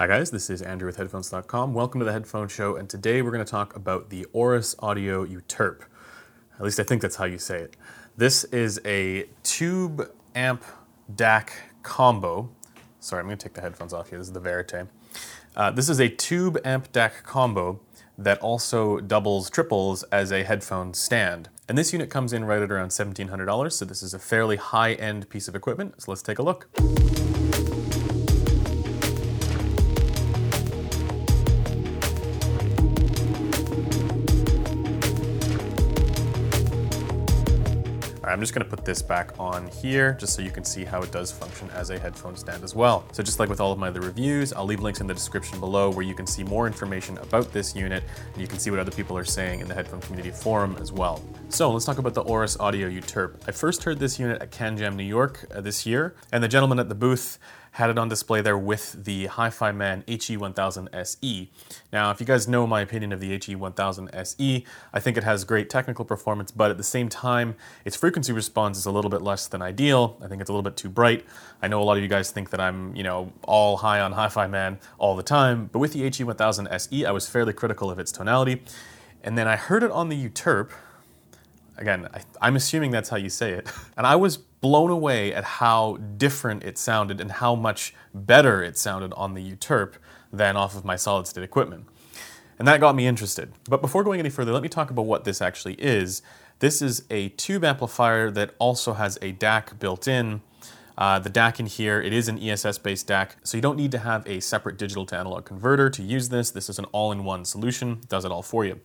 Hi guys, this is Andrew with headphones.com. Welcome to the Headphone Show, and today we're going to talk about the Auris Audio Euterpe. At least I think that's how you say it. This is a tube amp DAC combo. Sorry, I'm going to take the headphones off here. This is the Verite. Uh, this is a tube amp DAC combo that also doubles, triples as a headphone stand. And this unit comes in right at around $1,700, so this is a fairly high-end piece of equipment. So let's take a look. I'm just gonna put this back on here just so you can see how it does function as a headphone stand as well. So just like with all of my other reviews, I'll leave links in the description below where you can see more information about this unit and you can see what other people are saying in the headphone community forum as well. So let's talk about the Auris Audio Euterpe. I first heard this unit at CanJam New York uh, this year and the gentleman at the booth had it on display there with the HiFiMAN HE1000 SE. Now, if you guys know my opinion of the HE1000 SE, I think it has great technical performance, but at the same time, its frequency response is a little bit less than ideal. I think it's a little bit too bright. I know a lot of you guys think that I'm, you know, all high on HiFiMAN all the time, but with the HE1000 SE, I was fairly critical of its tonality. And then I heard it on the Euterpe, Again, I, am assuming that's how you say it. And I was blown away at how different it sounded and how much better it sounded on the Euterpe than off of my solid state equipment. And that got me interested. But before going any further, let me talk about what this actually is. This is a tube amplifier that also has a DAC built in. Uh, the DAC in here, it is an ESS-based DAC, so you don't need to have a separate digital to analog converter to use this. This is an all-in-one solution, does it all for you.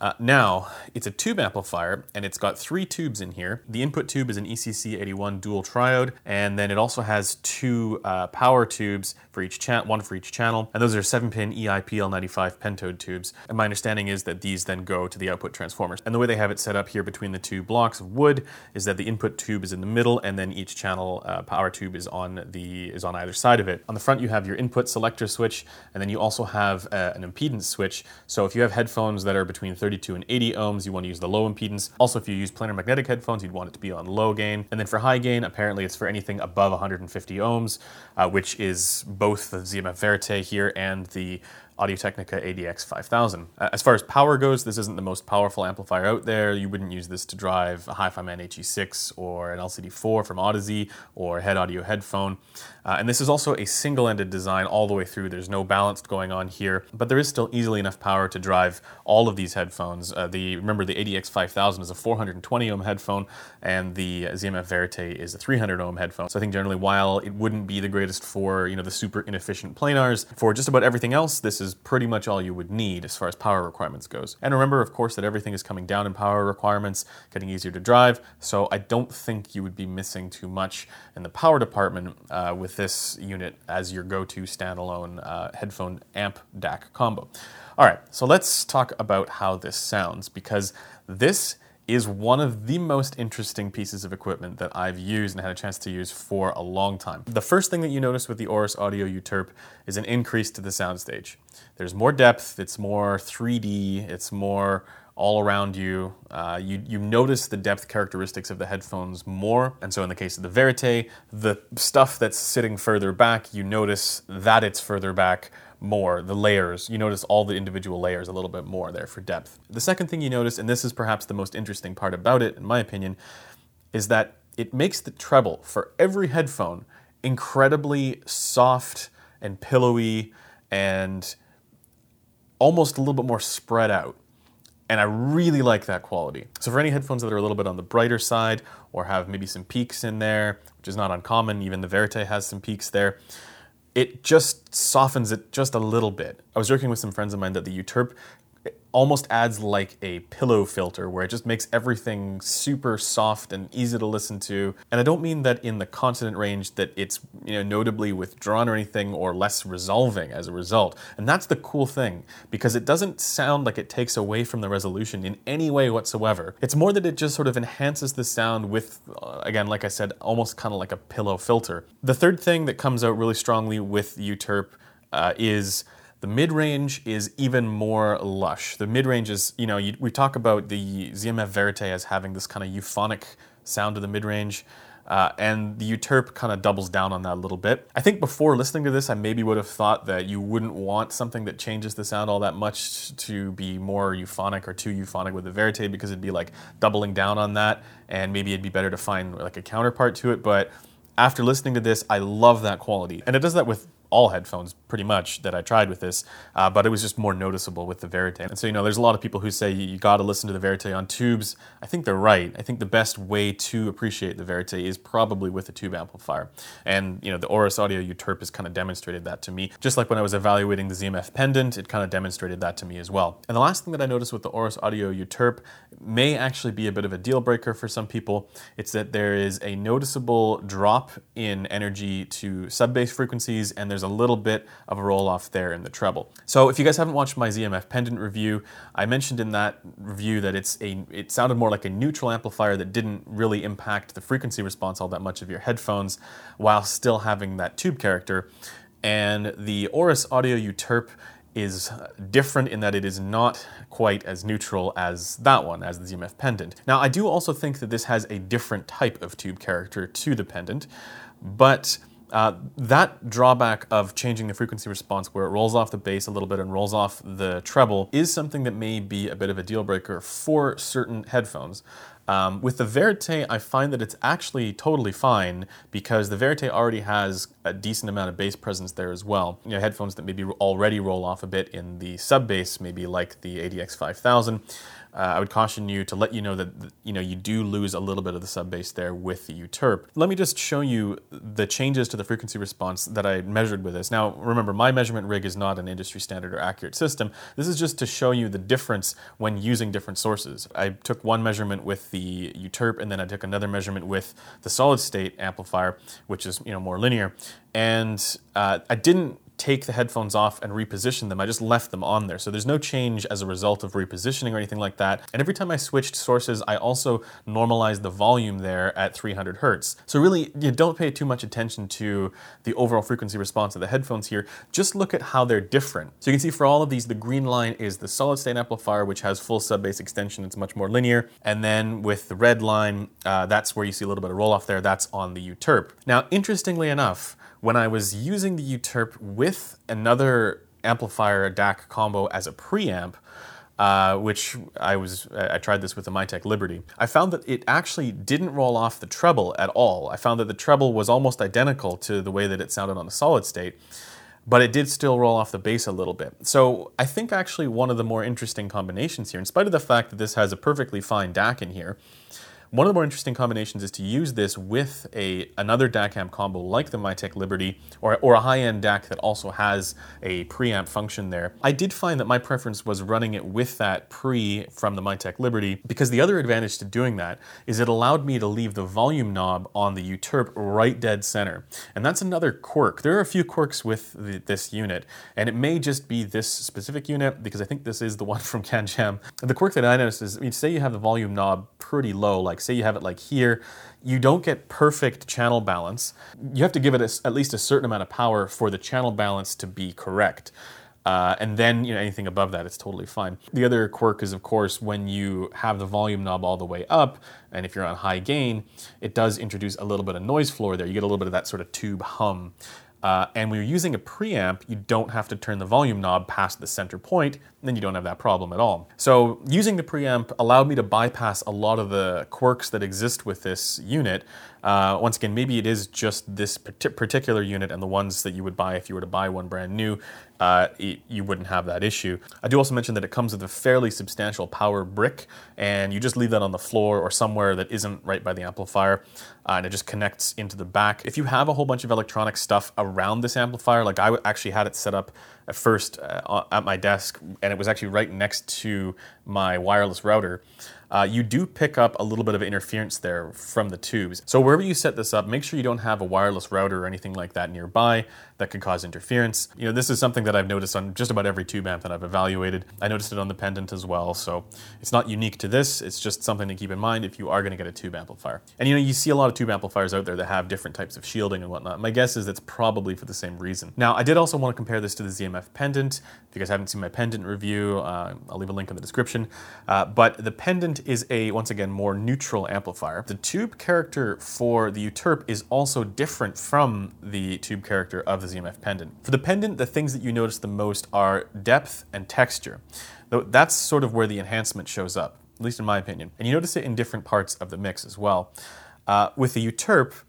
Uh, now, it's a tube amplifier, and it's got three tubes in here. The input tube is an ECC81 dual triode, and then it also has two uh, power tubes for each channel, one for each channel, and those are 7-pin EIPL95 pentode tubes. And my understanding is that these then go to the output transformers. And the way they have it set up here between the two blocks of wood is that the input tube is in the middle, and then each channel uh, power tube is on the is on either side of it. On the front, you have your input selector switch, and then you also have uh, an impedance switch. So if you have headphones that are between 30 32 and 80 ohms, you want to use the low impedance. Also, if you use planar magnetic headphones, you'd want it to be on low gain. And then for high gain, apparently it's for anything above 150 ohms, uh, which is both the ZMF Verite here and the Audio-Technica ADX 5000. Uh, as far as power goes, this isn't the most powerful amplifier out there. You wouldn't use this to drive a HiFiMAN HE6 or an LCD4 from Audeze or head audio headphone. Uh, and this is also a single-ended design all the way through. There's no balanced going on here, but there is still easily enough power to drive all of these headphones. Uh, the Remember, the ADX 5000 is a 420 ohm headphone, and the ZMF Verite is a 300 ohm headphone. So I think generally, while it wouldn't be the greatest for you know the super inefficient planars, for just about everything else, this is is pretty much all you would need as far as power requirements goes. And remember, of course, that everything is coming down in power requirements, getting easier to drive, so I don't think you would be missing too much in the power department uh, with this unit as your go-to standalone uh, headphone amp DAC combo. All right, so let's talk about how this sounds because this is one of the most interesting pieces of equipment that I've used and had a chance to use for a long time. The first thing that you notice with the Auris Audio Euterpe is an increase to the soundstage. There's more depth, it's more 3D, it's more all around you. Uh, you. You notice the depth characteristics of the headphones more. And so in the case of the Verite, the stuff that's sitting further back, you notice that it's further back more, the layers. You notice all the individual layers a little bit more there for depth. The second thing you notice, and this is perhaps the most interesting part about it, in my opinion, is that it makes the treble for every headphone incredibly soft and pillowy and almost a little bit more spread out. And I really like that quality. So for any headphones that are a little bit on the brighter side or have maybe some peaks in there, which is not uncommon, even the Verite has some peaks there, it just softens it just a little bit. I was working with some friends of mine that the Euterpe almost adds like a pillow filter where it just makes everything super soft and easy to listen to. And I don't mean that in the consonant range that it's you know notably withdrawn or anything or less resolving as a result. And that's the cool thing because it doesn't sound like it takes away from the resolution in any way whatsoever. It's more that it just sort of enhances the sound with uh, again like I said almost kind of like a pillow filter. The third thing that comes out really strongly with Euterp uh, is the mid-range is even more lush. The mid-range is, you know, you, we talk about the ZMF Verite as having this kind of euphonic sound to the mid-range. Uh, and the Euterp kind of doubles down on that a little bit. I think before listening to this, I maybe would have thought that you wouldn't want something that changes the sound all that much to be more euphonic or too euphonic with the Verite because it'd be like doubling down on that, and maybe it'd be better to find like a counterpart to it. But after listening to this, I love that quality. And it does that with all headphones pretty much that I tried with this, uh, but it was just more noticeable with the Verite. And so, you know, there's a lot of people who say you got to listen to the Verite on tubes. I think they're right. I think the best way to appreciate the Verite is probably with a tube amplifier. And, you know, the Auris Audio Euterp has kind of demonstrated that to me. Just like when I was evaluating the ZMF Pendant, it kind of demonstrated that to me as well. And the last thing that I noticed with the Auris Audio Euterp may actually be a bit of a deal breaker for some people. It's that there is a noticeable drop in energy to sub bass frequencies and there's there's a little bit of a roll off there in the treble. So if you guys haven't watched my ZMF pendant review, I mentioned in that review that it's a it sounded more like a neutral amplifier that didn't really impact the frequency response all that much of your headphones while still having that tube character. And the Auris Audio Euterp is different in that it is not quite as neutral as that one, as the ZMF pendant. Now, I do also think that this has a different type of tube character to the pendant, but uh, that drawback of changing the frequency response where it rolls off the bass a little bit and rolls off the treble is something that may be a bit of a deal breaker for certain headphones. Um, with the Verite, I find that it's actually totally fine because the Verite already has a decent amount of bass presence there as well. You know, headphones that maybe already roll off a bit in the sub bass, maybe like the ADX 5000 uh, I would caution you to let you know that you know you do lose a little bit of the sub bass there with the Euterp. Let me just show you the changes to the frequency response that I measured with this. Now remember, my measurement rig is not an industry standard or accurate system. This is just to show you the difference when using different sources. I took one measurement with the Euterp and then I took another measurement with the solid state amplifier, which is you know more linear. And uh, I didn't take the headphones off and reposition them. I just left them on there. So there's no change as a result of repositioning or anything like that. And every time I switched sources, I also normalized the volume there at 300 hertz. So really, you don't pay too much attention to the overall frequency response of the headphones here. Just look at how they're different. So you can see for all of these, the green line is the solid state amplifier, which has full sub bass extension. It's much more linear. And then with the red line, uh, that's where you see a little bit of roll off there. That's on the Euterp. Now, interestingly enough, when I was using the Euterp with another amplifier DAC combo as a preamp, uh, which I was I tried this with the Mytek Liberty. I found that it actually didn't roll off the treble at all. I found that the treble was almost identical to the way that it sounded on the solid state, but it did still roll off the bass a little bit. So I think actually one of the more interesting combinations here, in spite of the fact that this has a perfectly fine DAC in here, one of the more interesting combinations is to use this with a another DAC amp combo like the Mytek Liberty or, or a high-end DAC that also has a preamp function there. I did find that my preference was running it with that pre from the Mytek Liberty because the other advantage to doing that is it allowed me to leave the volume knob on the Euterp right dead center. And that's another quirk. There are a few quirks with the, this unit and it may just be this specific unit because I think this is the one from CanJam. The quirk that I noticed is, I mean, say you have the volume knob pretty low, like like say you have it like here, you don't get perfect channel balance. You have to give it a, at least a certain amount of power for the channel balance to be correct. Uh, and then you know anything above that, it's totally fine. The other quirk is, of course, when you have the volume knob all the way up, and if you're on high gain, it does introduce a little bit of noise floor there. You get a little bit of that sort of tube hum. Uh, and when you're using a preamp, you don't have to turn the volume knob past the center point, then you don't have that problem at all. So using the preamp allowed me to bypass a lot of the quirks that exist with this unit. Uh, once again, maybe it is just this particular unit and the ones that you would buy if you were to buy one brand new, uh, you wouldn't have that issue. I do also mention that it comes with a fairly substantial power brick, and you just leave that on the floor or somewhere that isn't right by the amplifier, uh, and it just connects into the back. If you have a whole bunch of electronic stuff around this amplifier, like I actually had it set up at first uh, at my desk, and it was actually right next to my wireless router, uh, you do pick up a little bit of interference there from the tubes. So wherever you set this up, make sure you don't have a wireless router or anything like that nearby that could cause interference. You know, this is something that I've noticed on just about every tube amp that I've evaluated. I noticed it on the pendant as well, so it's not unique to this. It's just something to keep in mind if you are going to get a tube amplifier. And you know, you see a lot of tube amplifiers out there that have different types of shielding and whatnot. My guess is it's probably for the same reason. Now, I did also want to compare this to the ZMF pendant. If you guys haven't seen my pendant review, uh, I'll leave a link in the description. Uh, but the pendant is a, once again, more neutral amplifier. The tube character for the Euterpe is also different from the tube character of the ZMF pendant. For the pendant, the things that you notice the most are depth and texture. That's sort of where the enhancement shows up, at least in my opinion. And you notice it in different parts of the mix as well. Uh, with the Euterpe,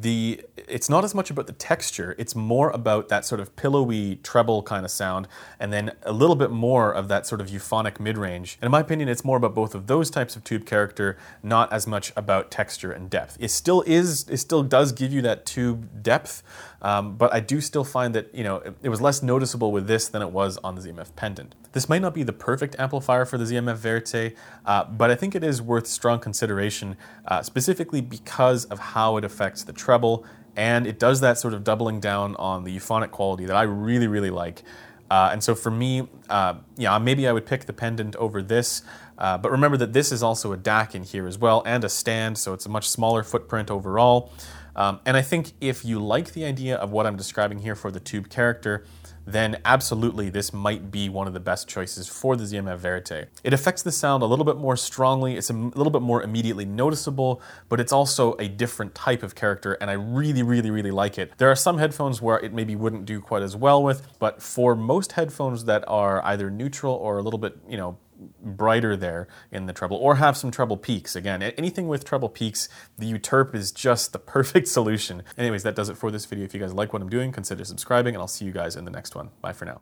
the it's not as much about the texture it's more about that sort of pillowy treble kind of sound and then a little bit more of that sort of euphonic mid-range and in my opinion it's more about both of those types of tube character not as much about texture and depth it still is it still does give you that tube depth um, but I do still find that you know it, it, was less noticeable with this than it was on the ZMF Pendant. This might not be the perfect amplifier for the ZMF Verite, uh, but I think it is worth strong consideration, uh, specifically because of how it affects the treble, and it does that sort of doubling down on the euphonic quality that I really really like. Uh, and so for me, uh, yeah, maybe I would pick the pendant over this. Uh, but remember that this is also a DAC in here as well and a stand, so it's a much smaller footprint overall. Um, and I think if you like the idea of what I'm describing here for the tube character, then absolutely this might be one of the best choices for the ZMF Verite. It affects the sound a little bit more strongly, it's a little bit more immediately noticeable, but it's also a different type of character, and I really, really, really like it. There are some headphones where it maybe wouldn't do quite as well with, but for most headphones that are either neutral or a little bit, you know, brighter there in the treble or have some treble peaks. Again, anything with treble peaks, the Euterpe is just the perfect solution. Anyways, that does it for this video. If you guys like what I'm doing, consider subscribing and I'll see you guys in the next one. Bye for now.